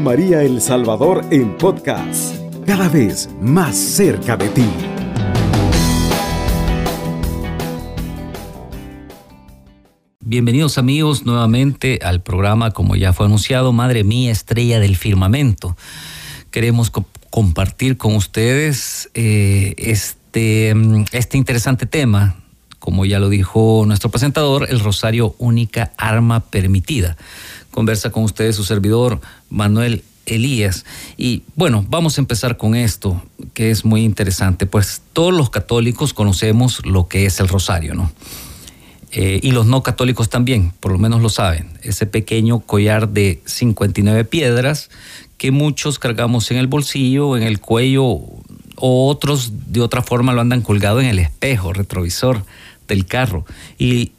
María El Salvador en podcast, cada vez más cerca de ti. Bienvenidos amigos nuevamente al programa, como ya fue anunciado, Madre Mía, Estrella del Firmamento. Queremos compartir con ustedes eh, este, mm, este interesante tema, como ya lo dijo nuestro presentador, el Rosario Única Arma Permitida. Conversa con ustedes su servidor Manuel Elías. Y bueno, vamos a empezar con esto, que es muy interesante, pues todos los católicos conocemos lo que es el rosario, ¿no? Eh, y los no católicos también, por lo menos lo saben, ese pequeño collar de 59 piedras que muchos cargamos en el bolsillo, en el cuello, o otros de otra forma lo andan colgado en el espejo retrovisor del carro. Y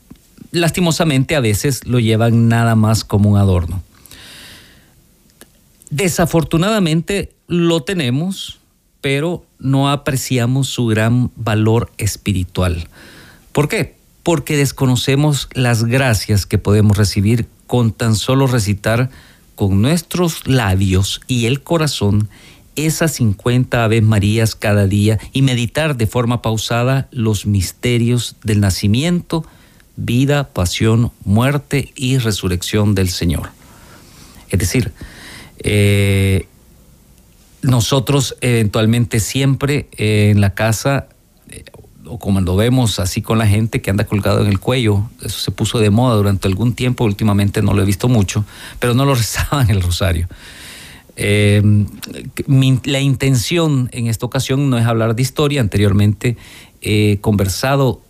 lastimosamente a veces lo llevan nada más como un adorno. Desafortunadamente lo tenemos, pero no apreciamos su gran valor espiritual. ¿Por qué? porque desconocemos las gracias que podemos recibir con tan solo recitar con nuestros labios y el corazón esas 50 Aves Marías cada día y meditar de forma pausada los misterios del nacimiento, vida, pasión, muerte y resurrección del Señor. Es decir, eh, nosotros eventualmente siempre en la casa o como lo vemos así con la gente que anda colgado en el cuello, eso se puso de moda durante algún tiempo, últimamente no lo he visto mucho, pero no lo rezaban el rosario. Eh, la intención en esta ocasión no es hablar de historia, anteriormente he conversado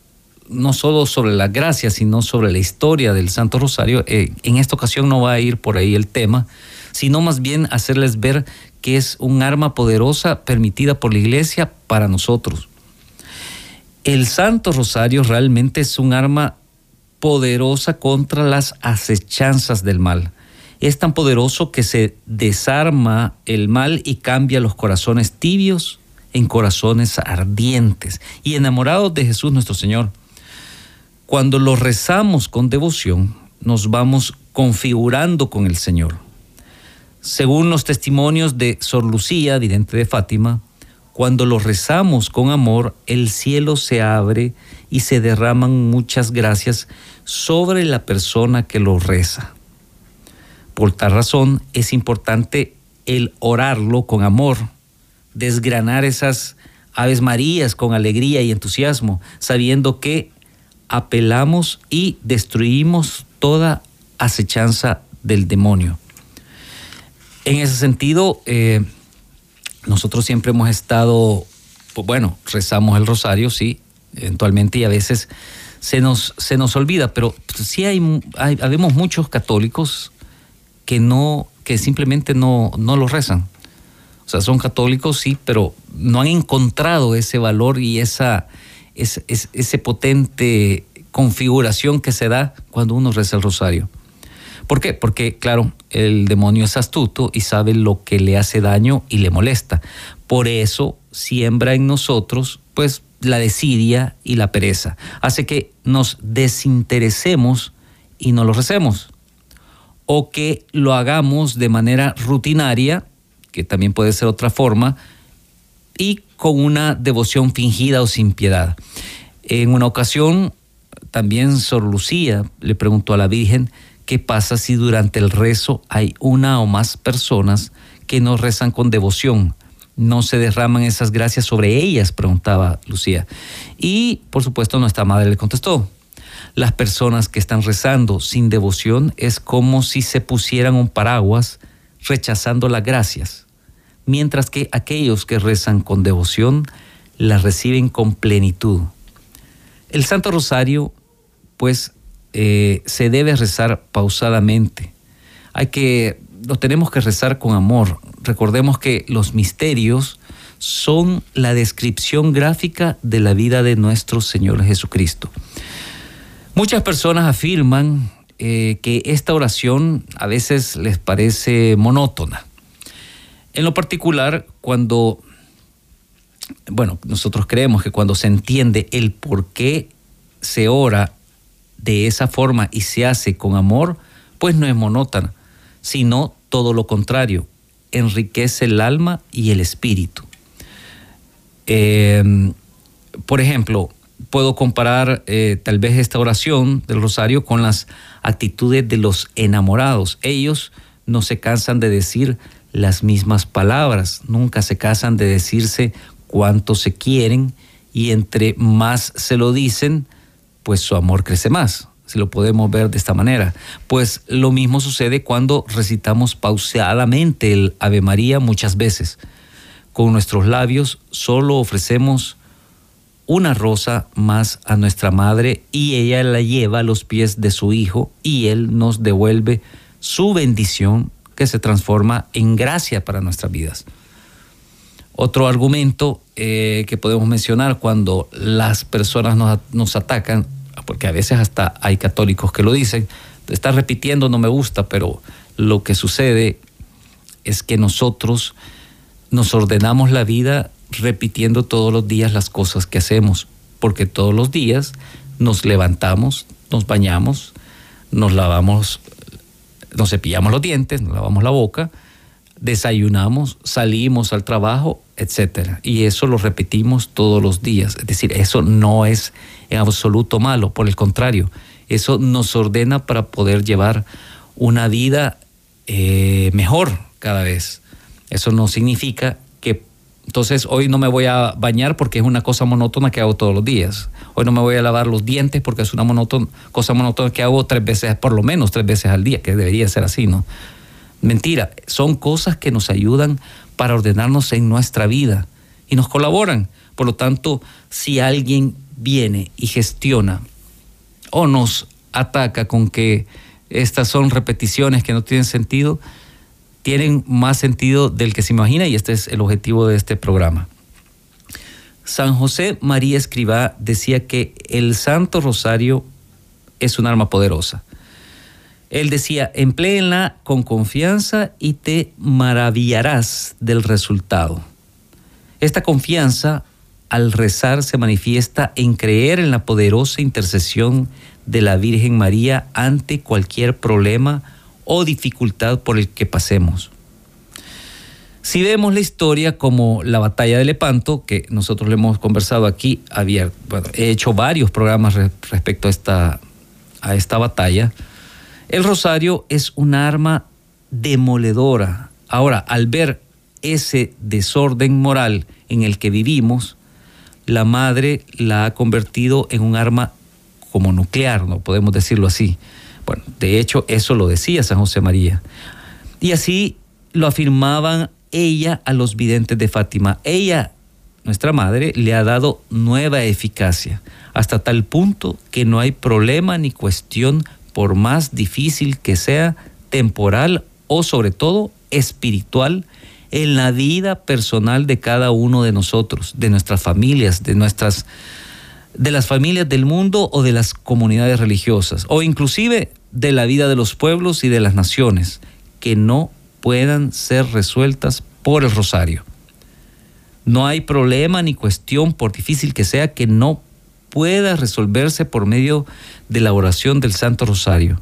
no solo sobre la gracia, sino sobre la historia del Santo Rosario. Eh, en esta ocasión no va a ir por ahí el tema, sino más bien hacerles ver que es un arma poderosa permitida por la Iglesia para nosotros el Santo Rosario realmente es un arma poderosa contra las acechanzas del mal. Es tan poderoso que se desarma el mal y cambia los corazones tibios en corazones ardientes y enamorados de Jesús nuestro Señor. Cuando lo rezamos con devoción, nos vamos configurando con el Señor. Según los testimonios de Sor Lucía, vidente de Fátima, cuando lo rezamos con amor, el cielo se abre y se derraman muchas gracias sobre la persona que lo reza. Por tal razón es importante el orarlo con amor, desgranar esas Aves Marías con alegría y entusiasmo, sabiendo que apelamos y destruimos toda acechanza del demonio. En ese sentido, eh, nosotros siempre hemos estado, pues bueno, rezamos el rosario, sí, eventualmente y a veces se nos, se nos olvida, pero sí hay, muchos católicos que no, que simplemente no, no lo rezan. O sea, son católicos, sí, pero no han encontrado ese valor y esa, ese, ese potente configuración que se da cuando uno reza el rosario. ¿Por qué? Porque, claro, el demonio es astuto y sabe lo que le hace daño y le molesta. Por eso siembra en nosotros, pues, la desidia y la pereza. Hace que nos desinteresemos y no lo recemos. O que lo hagamos de manera rutinaria, que también puede ser otra forma, y con una devoción fingida o sin piedad. En una ocasión, también Sor Lucía le preguntó a la Virgen ¿Qué pasa si durante el rezo hay una o más personas que no rezan con devoción? ¿No se derraman esas gracias sobre ellas? preguntaba Lucía. Y, por supuesto, nuestra madre le contestó. Las personas que están rezando sin devoción es como si se pusieran un paraguas rechazando las gracias, mientras que aquellos que rezan con devoción las reciben con plenitud. El Santo Rosario, pues, eh, se debe rezar pausadamente. Hay que, lo tenemos que rezar con amor. Recordemos que los misterios son la descripción gráfica de la vida de nuestro Señor Jesucristo. Muchas personas afirman eh, que esta oración a veces les parece monótona. En lo particular, cuando, bueno, nosotros creemos que cuando se entiende el por qué se ora de esa forma y se hace con amor, pues no es monótona, sino todo lo contrario, enriquece el alma y el espíritu. Em, por ejemplo, puedo comparar eh, tal vez esta oración del rosario con las actitudes de los enamorados. Ellos no se cansan de decir las mismas palabras, nunca se cansan de decirse cuánto se quieren y entre más se lo dicen, pues su amor crece más. Si lo podemos ver de esta manera. Pues lo mismo sucede cuando recitamos pausadamente el Ave María muchas veces. Con nuestros labios solo ofrecemos una rosa más a nuestra madre y ella la lleva a los pies de su hijo y él nos devuelve su bendición que se transforma en gracia para nuestras vidas. Otro argumento eh, que podemos mencionar cuando las personas nos, nos, atacan, porque a veces hasta hay católicos que lo dicen, está repitiendo no me gusta, pero lo que sucede es que nosotros nos ordenamos la vida repitiendo todos los días las cosas que hacemos, porque todos los días nos levantamos, nos bañamos, nos lavamos, nos cepillamos los dientes, nos lavamos la boca, desayunamos, salimos al trabajo, etcétera. Y eso lo repetimos todos los días. Es decir, eso no es en absoluto malo, por el contrario, eso nos ordena para poder llevar una vida eh, mejor cada vez. Eso no significa que entonces hoy no me voy a bañar porque es una cosa monótona que hago todos los días. Hoy no me voy a lavar los dientes porque es una cosa monótona que hago tres veces, por lo menos tres veces al día, que debería ser así, ¿no? Mentira, son cosas que nos ayudan para ordenarnos en nuestra vida y nos colaboran. Por lo tanto, si alguien viene y gestiona o nos ataca con que estas son repeticiones que no tienen sentido, tienen más sentido del que se imagina y este es el objetivo de este programa. San José María Escribá decía que el Santo Rosario es un arma poderosa. Él decía, empléenla con confianza y te maravillarás del resultado. Esta confianza al rezar se manifiesta en creer en la poderosa intercesión de la Virgen María ante cualquier problema o dificultad por el que pasemos. Si vemos la historia como la batalla de Lepanto, que nosotros le hemos conversado aquí, he hecho varios programas respecto a esta, a esta batalla, el rosario es un arma demoledora. Ahora, al ver ese desorden moral en el que vivimos, la madre la ha convertido en un arma como nuclear, no podemos decirlo así. Bueno, de hecho, eso lo decía San José María. Y así lo afirmaban ella a los videntes de Fátima. Ella, nuestra madre, le ha dado nueva eficacia, hasta tal punto que no hay problema ni cuestión por más difícil que sea, temporal o sobre todo espiritual, en la vida personal de cada uno de nosotros, de nuestras familias, de nuestras de las familias del mundo o de las comunidades religiosas, o inclusive de la vida de los pueblos y de las naciones, que no puedan ser resueltas por el rosario. No hay problema ni cuestión, por difícil que sea, que no pueda resolverse por medio de la oración del Santo Rosario.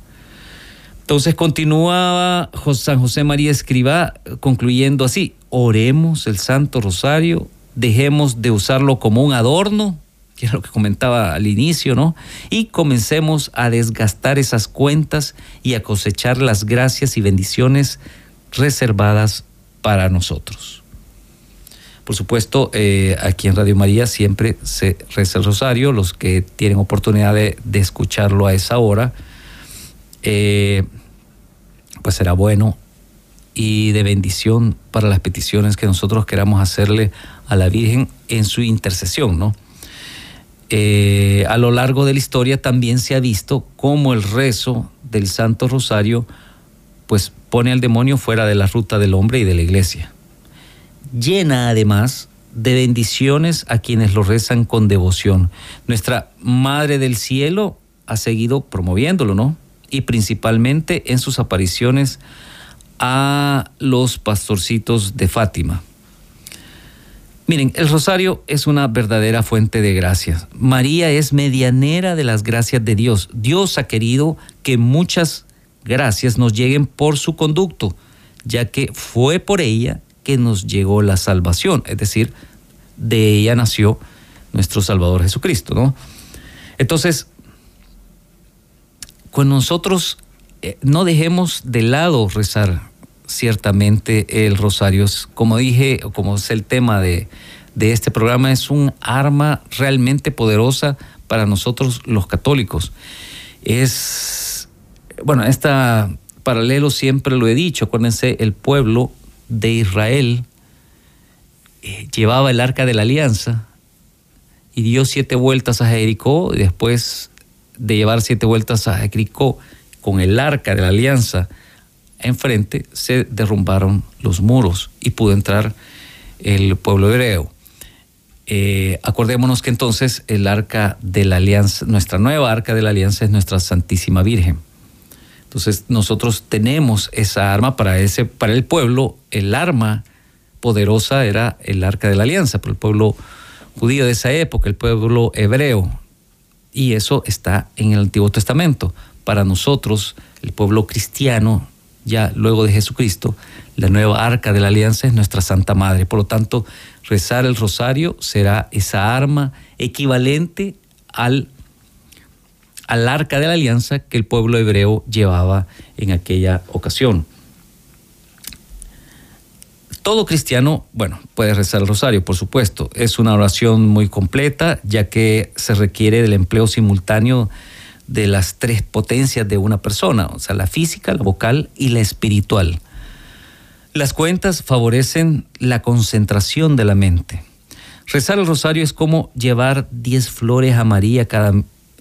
Entonces continuaba San José María Escribá concluyendo así, oremos el Santo Rosario, dejemos de usarlo como un adorno, que es lo que comentaba al inicio, ¿no? Y comencemos a desgastar esas cuentas y a cosechar las gracias y bendiciones reservadas para nosotros. Por supuesto, eh, aquí en Radio María siempre se reza el rosario, los que tienen oportunidad de, escucharlo a esa hora, eh, pues será bueno y de bendición para las peticiones que nosotros queramos hacerle a la Virgen en su intercesión, ¿no? Eh, a lo largo de la historia también se ha visto cómo el rezo del Santo Rosario pues pone al demonio fuera de la ruta del hombre y de la iglesia llena además de bendiciones a quienes lo rezan con devoción. Nuestra Madre del Cielo ha seguido promoviéndolo, ¿no? Y principalmente en sus apariciones a los pastorcitos de Fátima. Miren, el rosario es una verdadera fuente de gracias. María es medianera de las gracias de Dios. Dios ha querido que muchas gracias nos lleguen por su conducto ya que fue por ella que nos llegó la salvación, es decir, de ella nació nuestro Salvador Jesucristo, ¿no? Entonces, cuando nosotros eh, no dejemos de lado rezar ciertamente el rosario, como dije, como es el tema de, de este programa, es un arma realmente poderosa para nosotros los católicos. Es, bueno, este paralelo siempre lo he dicho, acuérdense, el pueblo de Israel eh, llevaba el arca de la alianza y dio siete vueltas a Jericó y después de llevar siete vueltas a Jericó con el arca de la alianza enfrente, se derrumbaron los muros y pudo entrar el pueblo hebreo. Eh, acordémonos que entonces el arca de la alianza, nuestra nueva arca de la alianza es nuestra Santísima Virgen. Entonces nosotros tenemos esa arma para, ese, para el pueblo, el arma poderosa era el arca de la alianza, para el pueblo judío de esa época, el pueblo hebreo. Y eso está en el Antiguo Testamento. Para nosotros, el pueblo cristiano, ya luego de Jesucristo, la nueva arca de la alianza es nuestra Santa Madre. Por lo tanto, rezar el rosario será esa arma equivalente al, al arca de la alianza que el pueblo hebreo llevaba en aquella ocasión. Todo cristiano, bueno, puede rezar el rosario, por supuesto. Es una oración muy completa, ya que se requiere del empleo simultáneo de las tres potencias de una persona, o sea, la física, la vocal y la espiritual. Las cuentas favorecen la concentración de la mente. Rezar el rosario es como llevar 10 flores a María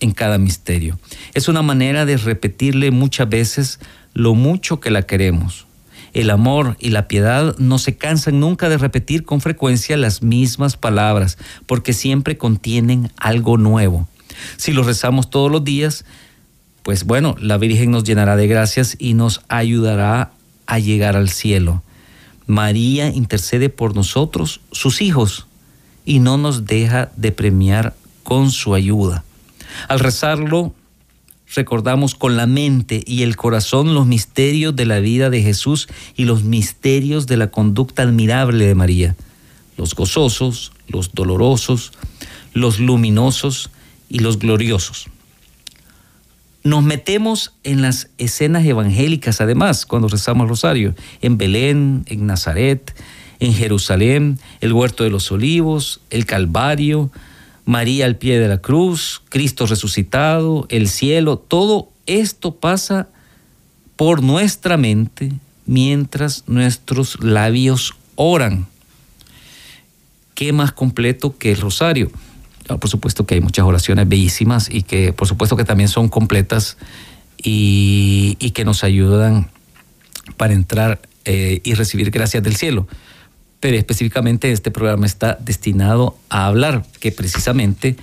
en cada misterio. Es una manera de repetirle muchas veces lo mucho que la queremos. El amor y la piedad no se cansan nunca de repetir con frecuencia las mismas palabras, porque siempre contienen algo nuevo. Si lo rezamos todos los días, pues bueno, la Virgen nos llenará de gracias y nos ayudará a llegar al cielo. María intercede por nosotros, sus hijos, y no nos deja de premiar con su ayuda. Al rezarlo, recordamos con la mente y el corazón los misterios de la vida de Jesús y los misterios de la conducta admirable de María, los gozosos, los dolorosos, los luminosos y los gloriosos nos metemos en las escenas evangélicas, además, cuando rezamos el rosario, en Belén, en Nazaret, en Jerusalén, el huerto de los olivos, el Calvario, María al pie de la cruz, Cristo resucitado, el cielo, todo esto pasa por nuestra mente mientras nuestros labios oran. ¿Qué más completo que el rosario? Ah, por supuesto que hay muchas oraciones bellísimas y que por supuesto que también son completas y, que nos ayudan para entrar eh, y recibir gracias del cielo. Pero específicamente este programa está destinado a hablar que precisamente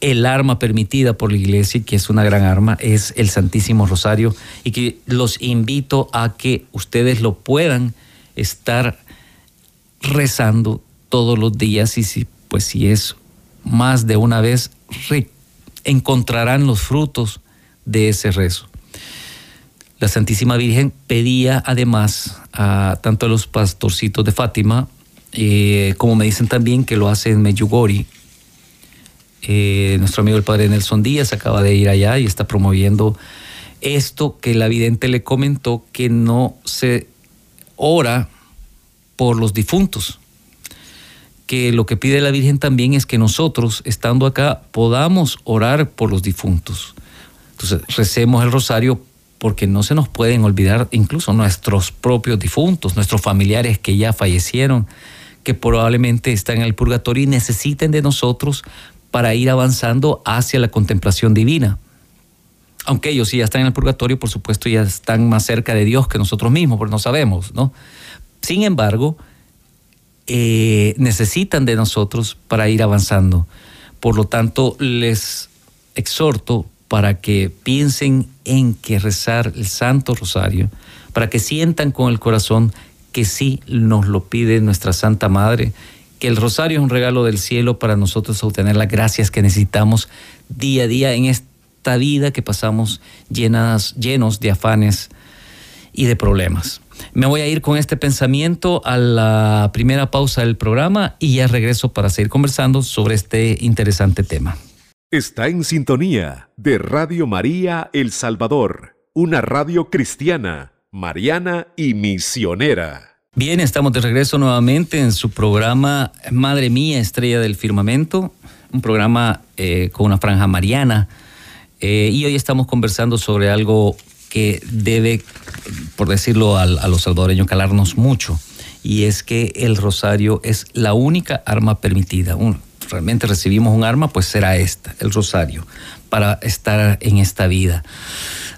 el arma permitida por la iglesia, que es una gran arma, es el Santísimo Rosario y que los invito a que ustedes lo puedan estar rezando todos los días y si pues si es más de una vez encontrarán los frutos de ese rezo. La Santísima Virgen pedía además a tanto a los pastorcitos de Fátima, eh, como me dicen también que lo hace en Meyugori. Eh, nuestro amigo el padre Nelson Díaz acaba de ir allá y está promoviendo esto que la vidente le comentó que no se ora por los difuntos, que lo que pide la Virgen también es que nosotros, estando acá, podamos orar por los difuntos. Entonces, recemos el rosario porque no se nos pueden olvidar incluso nuestros propios difuntos, nuestros familiares que ya fallecieron, que probablemente están en el purgatorio y necesiten de nosotros para ir avanzando hacia la contemplación divina. Aunque ellos sí ya están en el purgatorio, por supuesto, ya están más cerca de Dios que nosotros mismos, porque no sabemos, ¿no? Sin embargo, eh, necesitan de nosotros para ir avanzando. Por lo tanto, les exhorto para que piensen en que rezar el Santo Rosario, para que sientan con el corazón que sí nos lo pide nuestra Santa Madre, que el rosario es un regalo del cielo para nosotros obtener las gracias que necesitamos día a día en esta vida que pasamos llenos de afanes y de problemas. Me voy a ir con este pensamiento a la primera pausa del programa y ya regreso para seguir conversando sobre este interesante tema. Está en sintonía de Radio María El Salvador, una radio cristiana, mariana y misionera. Bien, estamos de regreso nuevamente en su programa Madre Mía, Estrella del Firmamento, un programa eh, con una franja mariana. Eh, y hoy estamos conversando sobre algo que debe, por decirlo a, los salvadoreños, calarnos mucho. Y es que el rosario es la única arma permitida. realmente recibimos un arma, pues será esta, el rosario, para estar en esta vida.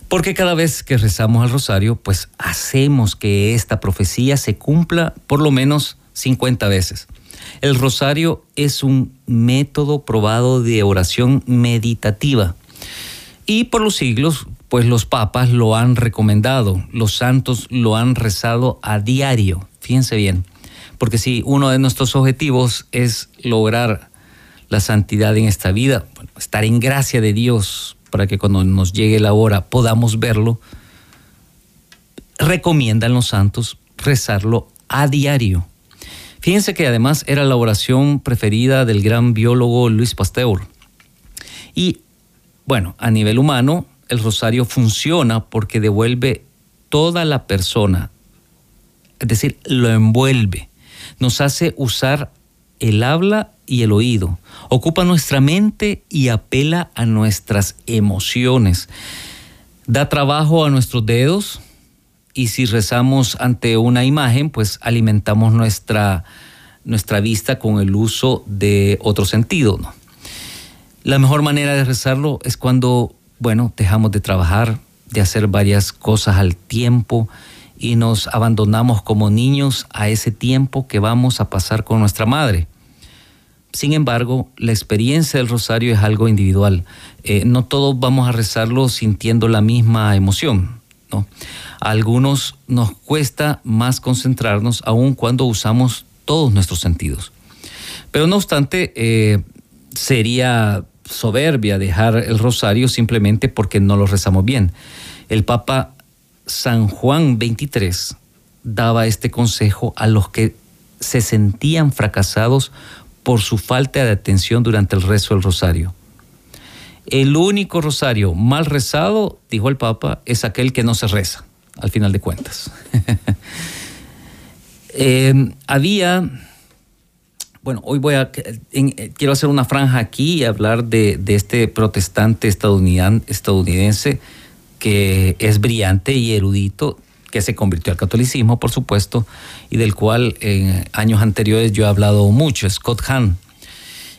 Porque cada vez que rezamos al rosario, pues hacemos que esta profecía se cumpla por lo menos 50 veces. El rosario es un método probado de oración meditativa. Y por los siglos, pues los papas lo han recomendado, los santos lo han rezado a diario, fíjense bien, porque si uno de nuestros objetivos es lograr la santidad en esta vida, estar en gracia de Dios para que cuando nos llegue la hora podamos verlo, recomiendan los santos rezarlo a diario. Fíjense que además era la oración preferida del gran biólogo Luis Pasteur. Y bueno, a nivel humano, el rosario funciona porque devuelve toda la persona, es decir, lo envuelve, nos hace usar el habla y el oído, ocupa nuestra mente y apela a nuestras emociones, da trabajo a nuestros dedos y si rezamos ante una imagen, pues alimentamos nuestra, nuestra vista con el uso de otro sentido. La mejor manera de rezarlo es cuando bueno, dejamos de trabajar, de hacer varias cosas al tiempo y nos abandonamos como niños a ese tiempo que vamos a pasar con nuestra madre. Sin embargo, la experiencia del rosario es algo individual. Eh, no todos vamos a rezarlo sintiendo la misma emoción. ¿no? A algunos nos cuesta más concentrarnos aun cuando usamos todos nuestros sentidos. Pero no obstante, eh, sería soberbia dejar el rosario simplemente porque no lo rezamos bien. El Papa San Juan XXIII daba este consejo a los que se sentían fracasados por su falta de atención durante el rezo del rosario. El único rosario mal rezado, dijo el Papa, es aquel que no se reza, al final de cuentas. Eh, había bueno, hoy voy a, eh, quiero hacer una franja aquí y hablar de, este protestante estadounidense que es brillante y erudito, que se convirtió al catolicismo, por supuesto, y del cual en años anteriores yo he hablado mucho, Scott Hahn.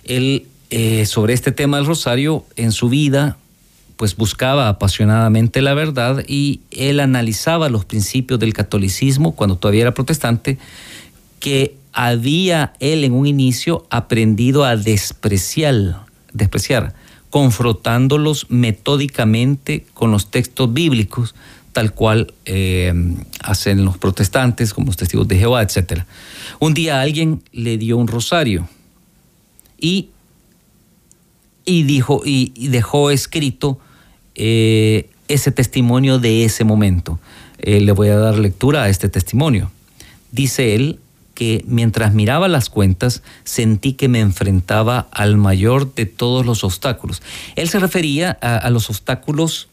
Él, eh, sobre este tema del rosario, en su vida, pues buscaba apasionadamente la verdad y él analizaba los principios del catolicismo cuando todavía era protestante, que había él en un inicio aprendido a despreciar, despreciar, confrontándolos metódicamente con los textos bíblicos, tal cual eh, hacen los protestantes, como los testigos de Jehová, etc. Un día alguien le dio un rosario y, y dijo, y, dejó escrito eh, ese testimonio de ese momento. Eh, le voy a dar lectura a este testimonio. Dice él, que mientras miraba las cuentas sentí que me enfrentaba al mayor de todos los obstáculos. Él se refería a, los obstáculos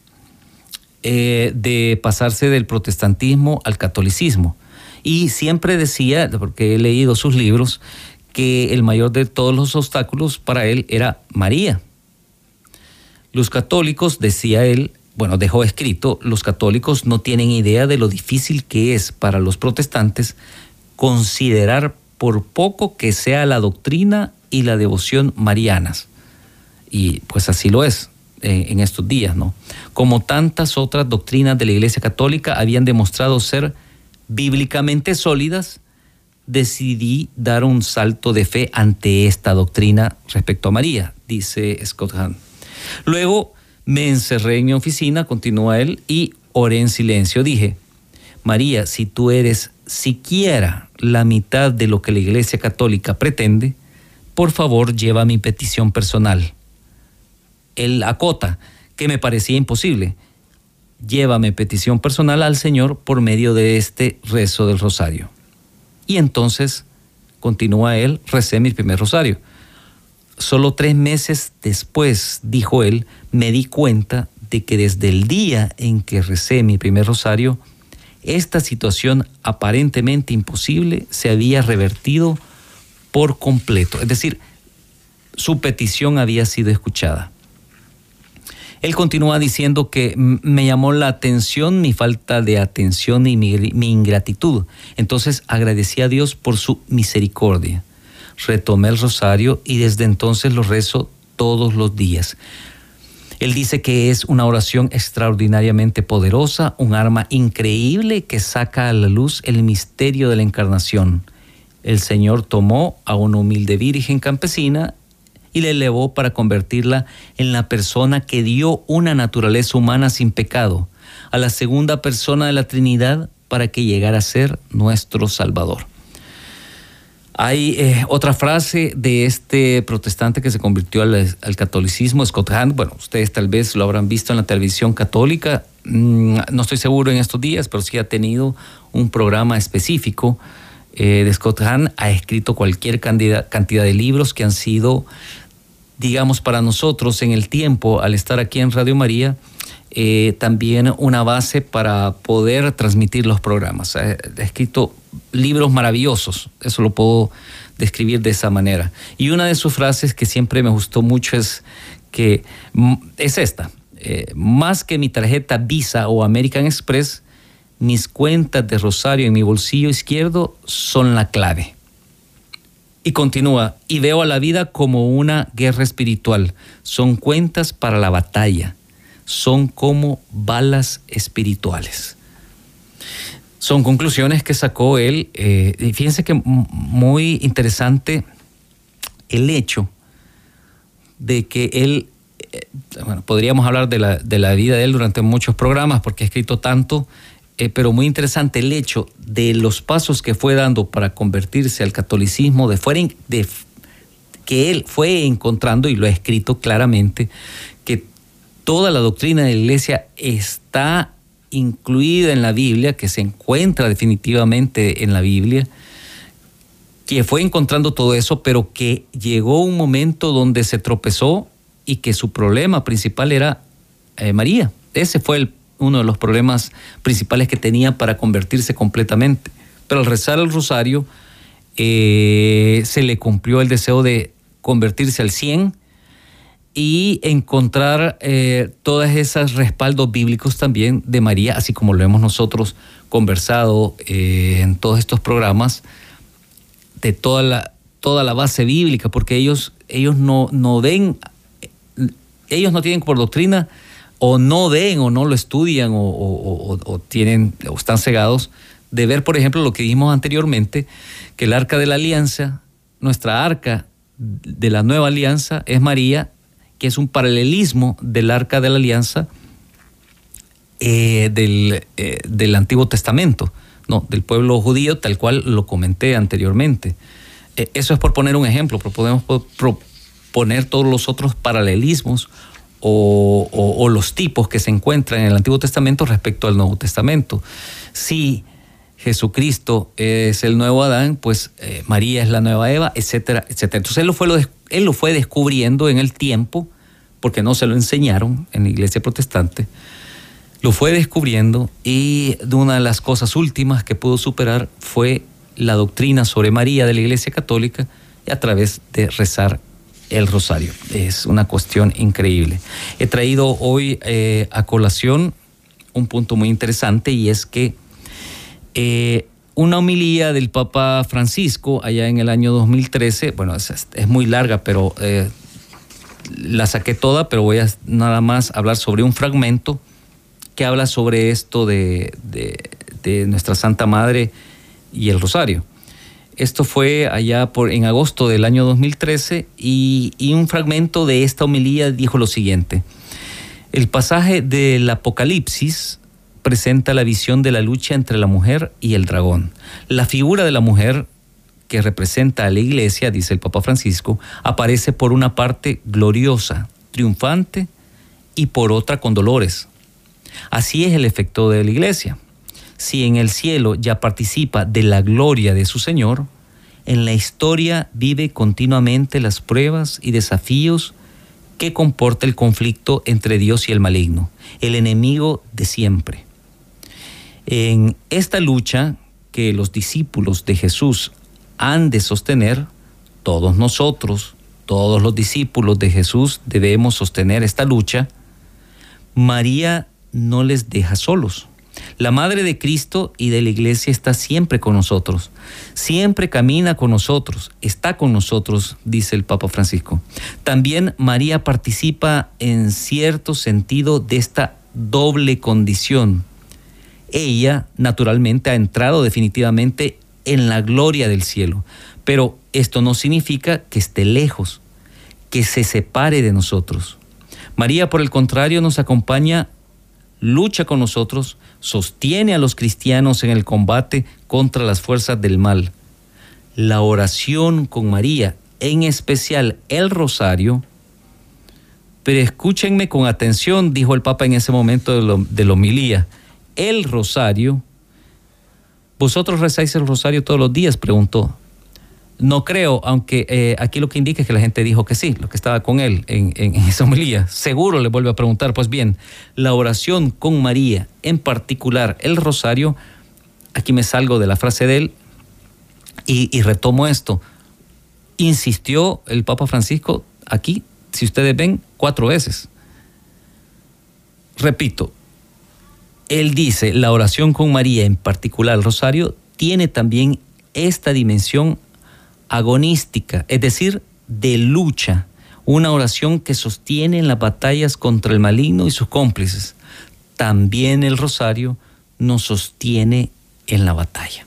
eh, de pasarse del protestantismo al catolicismo. Y siempre decía, porque he leído sus libros, que el mayor de todos los obstáculos para él era María. Los católicos, decía él, bueno, dejó escrito, los católicos no tienen idea de lo difícil que es para los protestantes considerar por poco que sea la doctrina y la devoción marianas. Y pues así lo es eh, en estos días, ¿no? Como tantas otras doctrinas de la Iglesia Católica habían demostrado ser bíblicamente sólidas, decidí dar un salto de fe ante esta doctrina respecto a María, dice Scott Hahn. Luego me encerré en mi oficina, continúa él, y oré en silencio. Dije, María, si tú eres siquiera la mitad de lo que la Iglesia Católica pretende, por favor lleva mi petición personal. Él acota, que me parecía imposible. lleva mi petición personal al Señor por medio de este rezo del rosario. Y entonces, continúa él, recé mi primer rosario. Solo tres meses después, dijo él, me di cuenta de que desde el día en que recé mi primer rosario, esta situación aparentemente imposible se había revertido por completo. Es decir, su petición había sido escuchada. Él continúa diciendo que me llamó la atención mi falta de atención y mi, ingratitud. Entonces agradecí a Dios por su misericordia. Retomé el rosario y desde entonces lo rezo todos los días. Él dice que es una oración extraordinariamente poderosa, un arma increíble que saca a la luz el misterio de la encarnación. El Señor tomó a una humilde virgen campesina y la elevó para convertirla en la persona que dio una naturaleza humana sin pecado, a la segunda persona de la Trinidad para que llegara a ser nuestro Salvador. Hay eh, otra frase de este protestante que se convirtió al, catolicismo, Scott Hahn. Bueno, ustedes tal vez lo habrán visto en la televisión católica. Mm, no estoy seguro en estos días, pero sí ha tenido un programa específico eh, de Scott Hahn. Ha escrito cualquier cantidad de libros que han sido digamos, para nosotros en el tiempo, al estar aquí en Radio María, eh, también una base para poder transmitir los programas. Ha escrito libros maravillosos, eso lo puedo describir de esa manera. Y una de sus frases que siempre me gustó mucho es que mm, es esta, eh, más que mi tarjeta Visa o American Express, mis cuentas de Rosario en mi bolsillo izquierdo son la clave. Y continúa, y veo a la vida como una guerra espiritual. Son cuentas para la batalla. Son como balas espirituales. Son conclusiones que sacó él. Eh, y fíjense que muy interesante el hecho de que él, eh, bueno, podríamos hablar de la, de la vida de él durante muchos programas porque ha escrito tanto eh, pero muy interesante el hecho de los pasos que fue dando para convertirse al catolicismo, de, que él fue encontrando, y lo ha escrito claramente, que toda la doctrina de la iglesia está incluida en la Biblia, que se encuentra definitivamente en la Biblia, que fue encontrando todo eso, pero que llegó un momento donde se tropezó y que su problema principal era eh, María. Ese fue uno de los problemas principales que tenía para convertirse completamente. Pero al rezar el rosario, eh, se le cumplió el deseo de convertirse al 100 y encontrar eh, todos esos respaldos bíblicos también de María, así como lo hemos nosotros conversado eh, en todos estos programas, de toda la, toda la base bíblica, porque ellos, ellos no, no ven, ellos no tienen por doctrina o no ven o no lo estudian o, tienen o están cegados de ver, por ejemplo, lo que dijimos anteriormente, que el arca de la alianza, nuestra arca de la nueva alianza es María, que es un paralelismo del arca de la alianza eh, del, eh, del, Antiguo Testamento, no, del pueblo judío, tal cual lo comenté anteriormente. Eh, eso es por poner un ejemplo, pero podemos poner todos los otros paralelismos o, los tipos que se encuentran en el Antiguo Testamento respecto al Nuevo Testamento. Si Jesucristo es el nuevo Adán, pues eh, María es la nueva Eva, etcétera, etcétera. Entonces él lo, fue, descubriendo en el tiempo, porque no se lo enseñaron en la iglesia protestante, lo fue descubriendo y una de las cosas últimas que pudo superar fue la doctrina sobre María de la iglesia católica a través de rezar el rosario. Es una cuestión increíble. He traído hoy eh, a colación un punto muy interesante y es que eh, una homilía del Papa Francisco allá en el año 2013, bueno, es, muy larga, pero eh, la saqué toda, pero voy a nada más hablar sobre un fragmento que habla sobre esto de nuestra Santa Madre y el rosario. Esto fue allá en agosto del año 2013 y, y un fragmento de esta homilía dijo lo siguiente. El pasaje del Apocalipsis presenta la visión de la lucha entre la mujer y el dragón. La figura de la mujer que representa a la iglesia, dice el Papa Francisco, aparece por una parte gloriosa, triunfante y por otra con dolores. Así es el efecto de la iglesia. Si en el cielo ya participa de la gloria de su Señor, en la historia vive continuamente las pruebas y desafíos que comporta el conflicto entre Dios y el maligno, el enemigo de siempre. En esta lucha que los discípulos de Jesús han de sostener, todos nosotros, todos los discípulos de Jesús debemos sostener esta lucha, María no les deja solos. La Madre de Cristo y de la Iglesia está siempre con nosotros, siempre camina con nosotros, está con nosotros, dice el Papa Francisco. También María participa en cierto sentido de esta doble condición. Ella, naturalmente, ha entrado definitivamente en la gloria del cielo, pero esto no significa que esté lejos, que se separe de nosotros. María, por el contrario, nos acompaña lucha con nosotros, sostiene a los cristianos en el combate contra las fuerzas del mal. La oración con María, en especial el rosario, pero escúchenme con atención, dijo el Papa en ese momento de, la homilía, el rosario, ¿vosotros rezáis el rosario todos los días? preguntó. No creo, aunque eh, aquí lo que indica es que la gente dijo que sí, lo que estaba con él en, esa homilía. Seguro le vuelve a preguntar. Pues bien, la oración con María, en particular el rosario, aquí me salgo de la frase de él y, y retomo esto. Insistió el Papa Francisco aquí, si ustedes ven, cuatro veces. Repito, él dice, la oración con María, en particular el rosario, tiene también esta dimensión agonística, es decir, de lucha, una oración que sostiene en las batallas contra el maligno y sus cómplices. También el rosario nos sostiene en la batalla.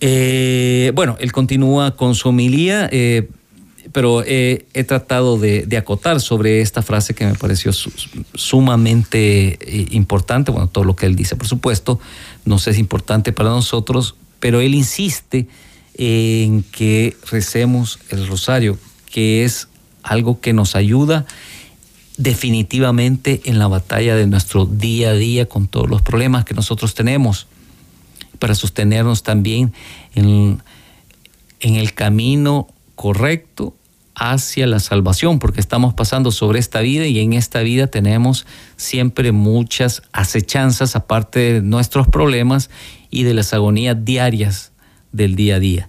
Eh, bueno, él continúa con su homilía, eh, pero he tratado de, acotar sobre esta frase que me pareció sumamente eh, importante. Bueno, todo lo que él dice, por supuesto, no sé, es importante para nosotros, pero él insiste en que recemos el rosario, que es algo que nos ayuda definitivamente en la batalla de nuestro día a día con todos los problemas que nosotros tenemos, para sostenernos también en el camino correcto hacia la salvación, porque estamos pasando sobre esta vida y en esta vida tenemos siempre muchas acechanzas aparte de nuestros problemas y de las agonías diarias del día a día.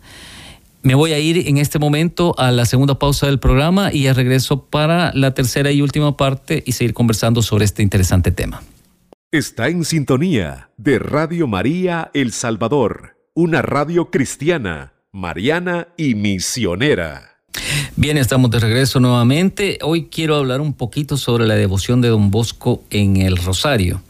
Me voy a ir en este momento a la segunda pausa del programa y ya regreso para la tercera y última parte y seguir conversando sobre este interesante tema. Está en sintonía de Radio María El Salvador, una radio cristiana, mariana y misionera. Bien, estamos de regreso nuevamente. Hoy quiero hablar un poquito sobre la devoción de Don Bosco en el Rosario.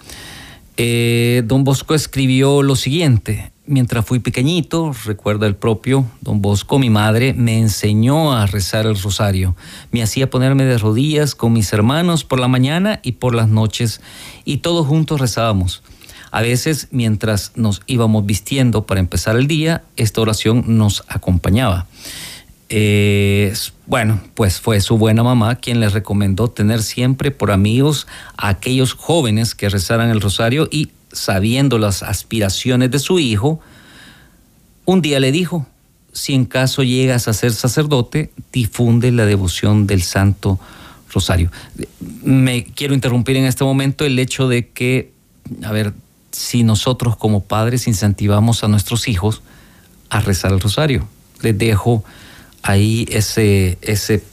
Eh, don Bosco escribió lo siguiente, mientras fui pequeñito, recuerda el propio don Bosco, mi madre me enseñó a rezar el rosario. Me hacía ponerme de rodillas con mis hermanos por la mañana y por las noches y todos juntos rezábamos. A veces, mientras nos íbamos vistiendo para empezar el día, esta oración nos acompañaba. Bueno, pues fue su buena mamá quien le recomendó tener siempre por amigos a aquellos jóvenes que rezaran el rosario y sabiendo las aspiraciones de su hijo, un día le dijo, si en caso llegas a ser sacerdote, difunde la devoción del Santo Rosario. Me quiero interrumpir en este momento el hecho de que, a ver, si nosotros como padres incentivamos a nuestros hijos a rezar el rosario, les dejo ahí ese, ese,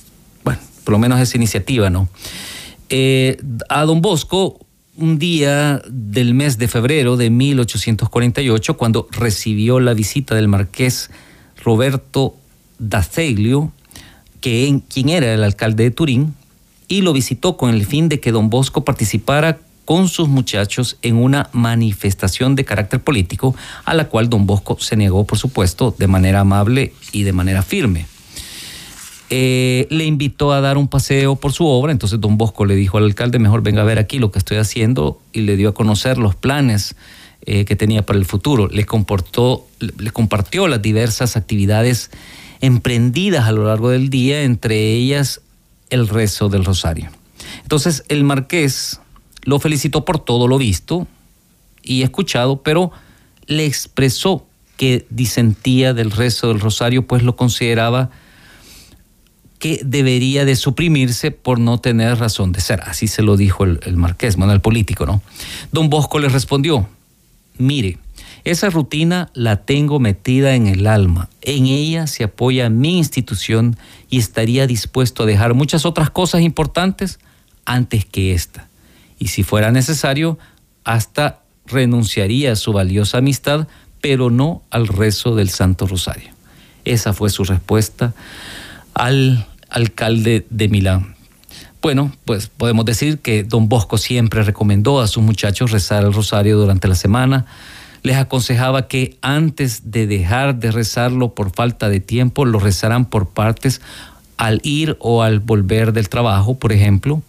bueno, por lo menos esa iniciativa, ¿no? Eh, a don Bosco, un día del mes de febrero de 1848, cuando recibió la visita del marqués Roberto D'Azeglio, que quien era el alcalde de Turín, y lo visitó con el fin de que don Bosco participara con sus muchachos en una manifestación de carácter político, a la cual don Bosco se negó, por supuesto, de manera amable y de manera firme. Eh, le invitó a dar un paseo por su obra, entonces don Bosco le dijo al alcalde, mejor venga a ver aquí lo que estoy haciendo y le dio a conocer los planes eh, que tenía para el futuro. Le, comportó, le compartió las diversas actividades emprendidas a lo largo del día, entre ellas el rezo del rosario. Entonces el marqués lo felicitó por todo lo visto y escuchado, pero le expresó que disentía del rezo del rosario, pues lo consideraba que debería de suprimirse por no tener razón de ser. Así se lo dijo el, marqués, bueno, el político, ¿no? Don Bosco le respondió, mire, esa rutina la tengo metida en el alma. En ella se apoya mi institución y estaría dispuesto a dejar muchas otras cosas importantes antes que esta. Y si fuera necesario, hasta renunciaría a su valiosa amistad, pero no al rezo del Santo Rosario. Esa fue su respuesta al alcalde de Milán. Bueno, pues podemos decir que don Bosco siempre recomendó a sus muchachos rezar el rosario durante la semana. Les aconsejaba que antes de dejar de rezarlo por falta de tiempo, lo rezaran por partes al ir o al volver del trabajo, por ejemplo,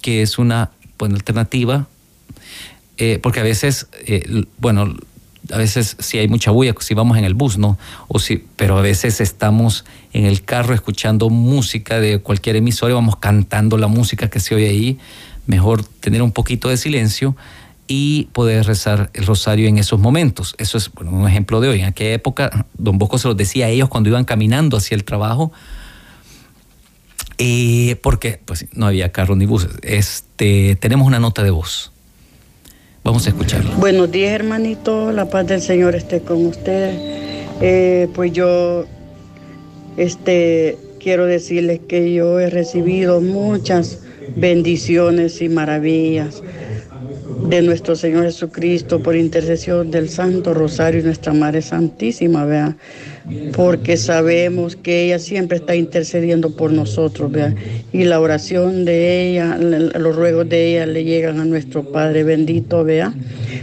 que es una buena alternativa, eh, porque a veces, eh, bueno, a veces si hay mucha bulla, si vamos en el bus, ¿no? O si, pero a veces estamos en el carro escuchando música de cualquier emisora y vamos cantando la música que se oye ahí. Mejor tener un poquito de silencio y poder rezar el rosario en esos momentos. Eso es un ejemplo de hoy. En aquella época, don Bosco se los decía a ellos cuando iban caminando hacia el trabajo, eh, porque pues, no había carros ni buses. Este, tenemos una nota de voz. Vamos a escucharlo. Buenos días, hermanito. La paz del Señor esté con ustedes. Eh, pues yo este, quiero decirles que yo he recibido muchas bendiciones y maravillas de nuestro Señor Jesucristo por intercesión del Santo Rosario y nuestra Madre Santísima, vea, porque sabemos que ella siempre está intercediendo por nosotros, vea, y la oración de ella, los ruegos de ella le llegan a nuestro Padre bendito, vea.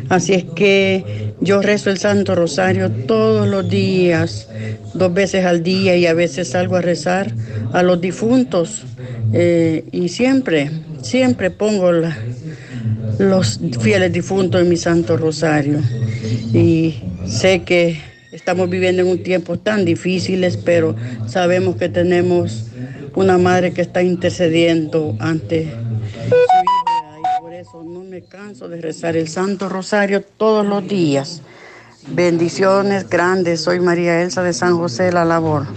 Así es que yo rezo el Santo Rosario todos los días, dos veces al día y a veces salgo a rezar a los difuntos eh, y siempre, siempre pongo la los fieles difuntos en mi Santo Rosario. Y sé que estamos viviendo en un tiempo tan difíciles, pero sabemos que tenemos una madre que está intercediendo ante su y por eso no me canso de rezar el Santo Rosario todos los días. Bendiciones grandes. Soy María Elsa de San José La Labor.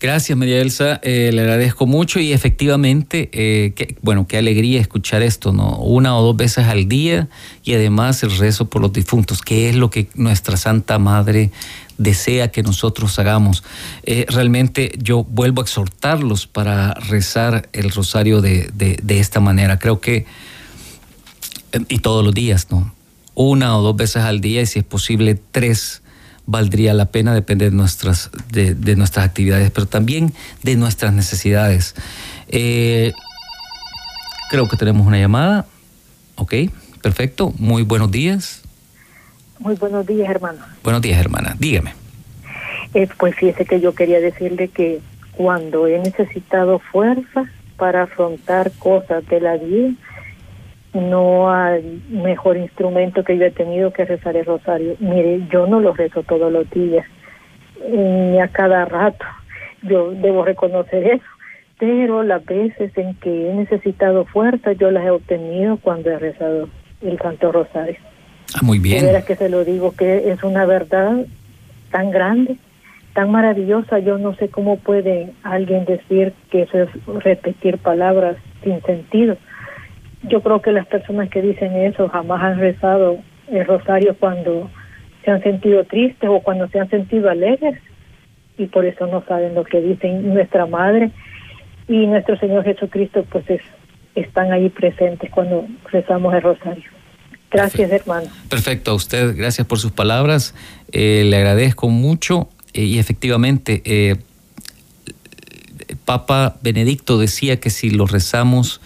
Gracias, María Elsa. Eh, le agradezco mucho y efectivamente, eh, bueno, qué alegría escuchar esto, ¿no? Una o dos veces al día y además el rezo por los difuntos, que es lo que nuestra Santa Madre desea que nosotros hagamos. Eh, realmente yo vuelvo a exhortarlos para rezar el rosario de, de esta manera. Creo que, y todos los días, ¿no? Una o dos veces al día y si es posible tres valdría la pena, depende de nuestras, de, nuestras actividades, pero también de nuestras necesidades. Eh, creo que tenemos una llamada. Ok, perfecto. Muy buenos días. Muy buenos días, hermano. Buenos días, hermana. Dígame. Eh, pues fíjese que yo quería decirle que cuando he necesitado fuerza para afrontar cosas de la vida, no hay mejor instrumento que yo he tenido que rezar el rosario. Mire, yo no lo rezo todos los días, ni a cada rato. Yo debo reconocer eso. Pero las veces en que he necesitado fuerza, yo las he obtenido cuando he rezado el Santo Rosario. Ah, muy bien. De que se lo digo, que es una verdad tan grande, tan maravillosa. Yo no sé cómo puede alguien decir que eso es repetir palabras sin sentido yo creo que las personas que dicen eso jamás han rezado el rosario cuando se han sentido tristes o cuando se han sentido alegres y por eso no saben lo que dicen nuestra madre y nuestro Señor Jesucristo pues están ahí presentes cuando rezamos el rosario. Gracias hermano. Perfecto a usted, gracias por sus palabras, eh, le agradezco mucho eh, y efectivamente eh, Papa Benedicto decía que si lo rezamos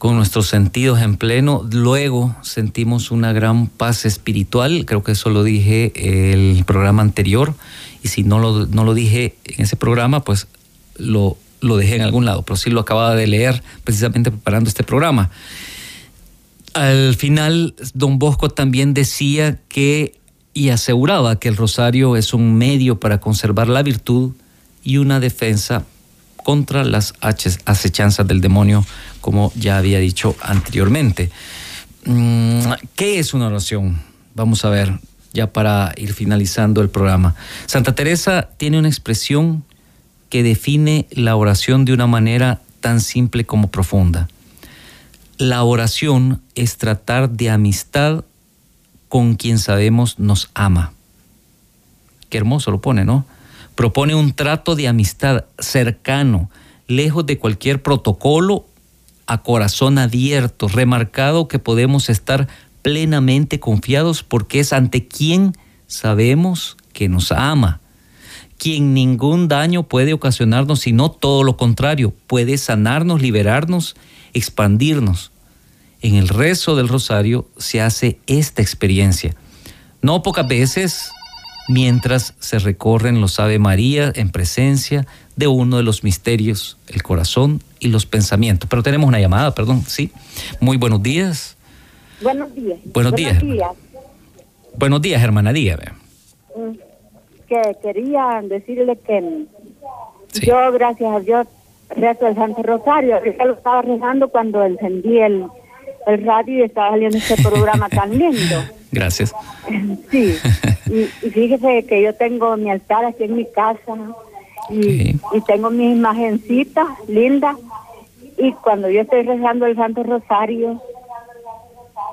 con nuestros sentidos en pleno, luego sentimos una gran paz espiritual, creo que eso lo dije el programa anterior, y si no lo, no lo dije en ese programa, pues lo, lo dejé en algún lado, pero sí lo acababa de leer precisamente preparando este programa. Al final, don Bosco también decía que y aseguraba que el rosario es un medio para conservar la virtud y una defensa contra las acechanzas del demonio, como ya había dicho anteriormente. Mm, ¿Qué es una oración? Vamos a ver, ya para ir finalizando el programa. Santa Teresa tiene una expresión que define la oración de una manera tan simple como profunda. La oración es tratar de amistad con quien sabemos nos ama. Qué hermoso lo pone, ¿no? Propone un trato de amistad cercano, lejos de cualquier protocolo, a corazón abierto, remarcado que podemos estar plenamente confiados porque es ante quien sabemos que nos ama, quien ningún daño puede ocasionarnos, sino todo lo contrario, puede sanarnos, liberarnos, expandirnos. En el rezo del rosario se hace esta experiencia. No pocas veces mientras se recorren los Ave María en presencia de uno de los misterios, el corazón y los pensamientos. Pero tenemos una llamada, perdón, sí. Muy buenos días. Buenos días. Buenos días. Buenos días, hermana, dígame. Mm, que quería decirle que yo, gracias a Dios, rezo el Santo Rosario. Yo lo estaba rezando cuando encendí el, el radio y estaba saliendo este programa tan lindo. Gracias. Sí, y, fíjese que yo tengo mi altar aquí en mi casa y, y tengo mis imagencitas lindas y cuando yo estoy rezando el Santo Rosario,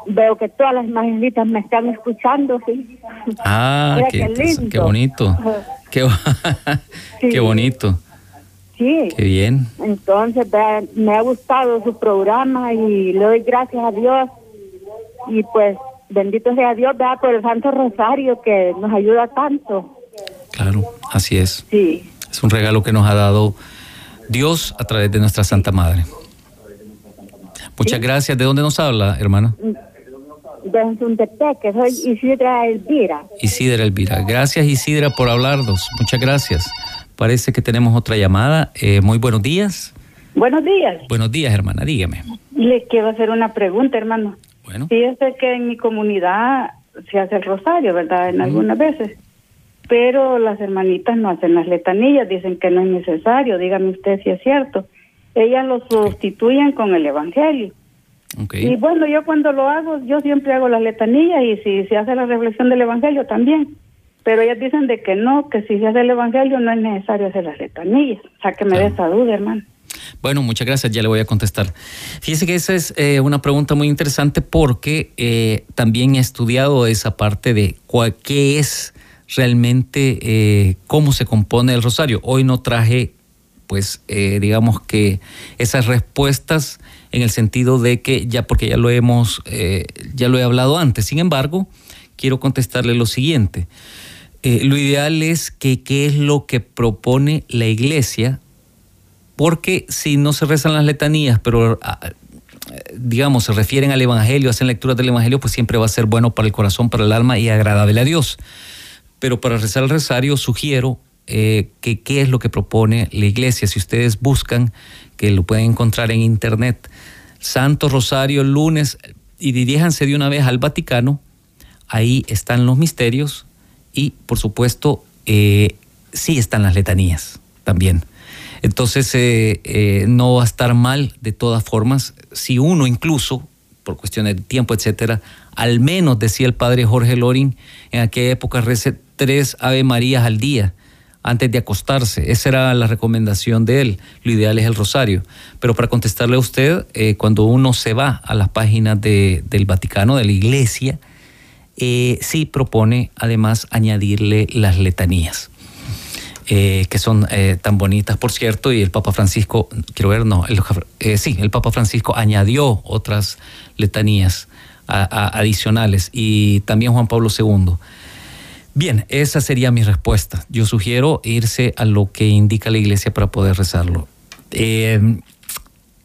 veo que todas las imagencitas me están escuchando, sí. Ah, qué, qué, bonito. Qué, qué bonito. Sí. Qué bien. Entonces, me ha gustado su programa y le doy gracias a Dios. Y pues, bendito sea Dios, vea por el Santo Rosario que nos ayuda tanto. Claro, así es. Sí. Es un regalo que nos ha dado Dios a través de nuestra Santa Madre. Muchas gracias. ¿De dónde nos habla, hermana? de que soy Isidra Elvira. Isidra Elvira. Gracias Isidra por hablarnos. Muchas gracias. Parece que tenemos otra llamada. Eh, muy buenos días. Buenos días. Buenos días, hermana. Dígame. Le quiero hacer una pregunta, hermano. Bueno. Fíjese que en mi comunidad se hace el rosario, ¿verdad? En algunas veces. Pero las hermanitas no hacen las letanillas, dicen que no es necesario. Dígame usted si es cierto. Ellas lo sustituyen con el evangelio. Y bueno, yo cuando lo hago, yo siempre hago las letanillas y si se hace la reflexión del Evangelio también. Pero ellas dicen de que no, que si se hace el Evangelio no es necesario hacer las letanillas. O sea, que me dé esa duda, hermano. Bueno, muchas gracias, ya le voy a contestar. Fíjese que esa es eh, una pregunta muy interesante porque eh, también he estudiado esa parte de qué es realmente, eh, cómo se compone el rosario. Hoy no traje, pues, digamos que esas respuestas en el sentido de que ya porque ya lo hemos, ya lo he hablado antes. Sin embargo, quiero contestarle lo siguiente. Lo ideal es que qué es lo que propone la iglesia, porque si no se rezan las letanías, pero ah, digamos, se refieren al Evangelio, hacen lecturas del Evangelio, pues siempre va a ser bueno para el corazón, para el alma y agradable a Dios. Pero para rezar el rosario sugiero eh, que qué es lo que propone la iglesia. Si ustedes buscan, que lo pueden encontrar en internet, Santo Rosario lunes y diríjanse de una vez al Vaticano, ahí están los misterios y por supuesto eh, sí están las letanías también. Entonces eh, no va a estar mal de todas formas si uno incluso, por cuestiones de tiempo, etcétera, al menos decía el padre Jorge Loring, en aquella época rece tres Ave Marías al día antes de acostarse. Esa era la recomendación de él. Lo ideal es el rosario. Pero para contestarle a usted, eh, cuando uno se va a las páginas del Vaticano, de la iglesia, eh, sí propone además añadirle las letanías. Eh, que son tan bonitas, por cierto, y el Papa Francisco, quiero ver, no, sí, el Papa Francisco añadió otras letanías adicionales y también Juan Pablo II. Bien, esa sería mi respuesta. Yo sugiero irse a lo que indica la iglesia para poder rezarlo. Eh,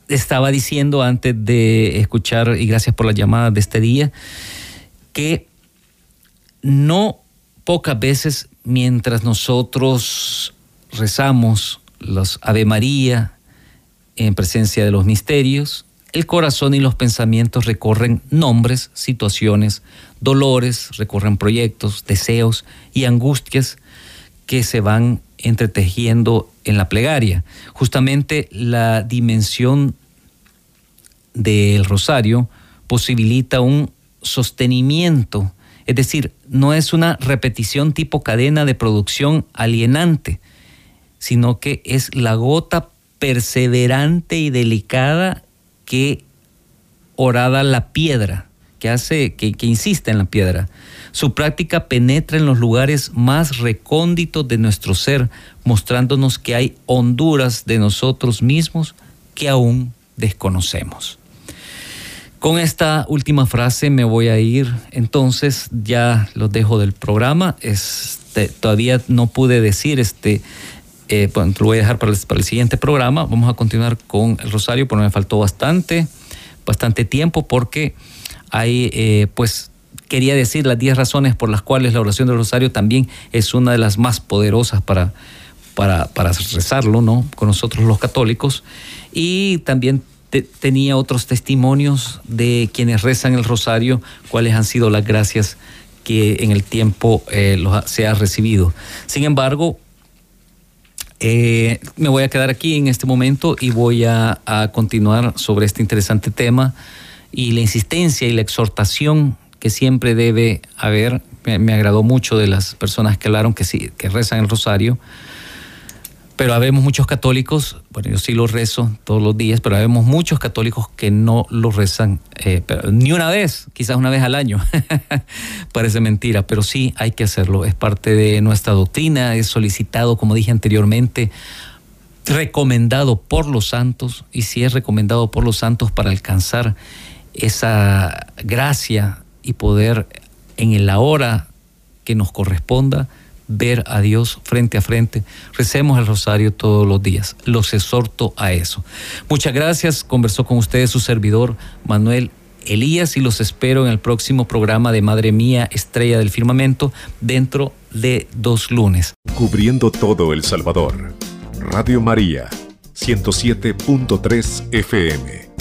estaba diciendo antes de escuchar, y gracias por la llamada de este día, que no pocas veces mientras nosotros rezamos los Ave María en presencia de los misterios, el corazón y los pensamientos recorren nombres, situaciones, dolores, recorren proyectos, deseos y angustias que se van entretejiendo en la plegaria. Justamente la dimensión del rosario posibilita un sostenimiento, es decir, no es una repetición tipo cadena de producción alienante, sino que es la gota perseverante y delicada que orada la piedra, que hace, que, insiste en la piedra. Su práctica penetra en los lugares más recónditos de nuestro ser, mostrándonos que hay honduras de nosotros mismos que aún desconocemos. Con esta última frase me voy a ir, entonces ya los dejo del programa. Este, todavía no pude decir, este, eh, lo voy a dejar para el, siguiente programa. Vamos a continuar con el rosario, porque me faltó bastante, bastante tiempo, porque hay, eh, pues, quería decir las 10 razones por las cuales la oración del rosario también es una de las más poderosas para, para, para rezarlo, ¿no? Con nosotros los católicos. Y también tenía otros testimonios de quienes rezan el rosario, cuáles han sido las gracias que en el tiempo eh, se ha recibido. Sin embargo, eh, me voy a quedar aquí en este momento y voy a, continuar sobre este interesante tema y la insistencia y la exhortación que siempre debe haber. Me, agradó mucho de las personas que hablaron que, sí, que rezan el rosario pero habemos muchos católicos, bueno, yo sí lo rezo todos los días, pero habemos muchos católicos que no lo rezan eh, ni una vez, quizás una vez al año. Parece mentira, pero sí hay que hacerlo. Es parte de nuestra doctrina, es solicitado, como dije anteriormente, recomendado por los santos, y si es recomendado por los santos para alcanzar esa gracia y poder en la hora que nos corresponda, ver a Dios frente a frente. Recemos el rosario todos los días. Los exhorto a eso. Muchas gracias. Conversó con ustedes su servidor Manuel Elías y los espero en el próximo programa de Madre Mía, Estrella del Firmamento, dentro de dos lunes. Cubriendo todo El Salvador. Radio María, 107.3 FM.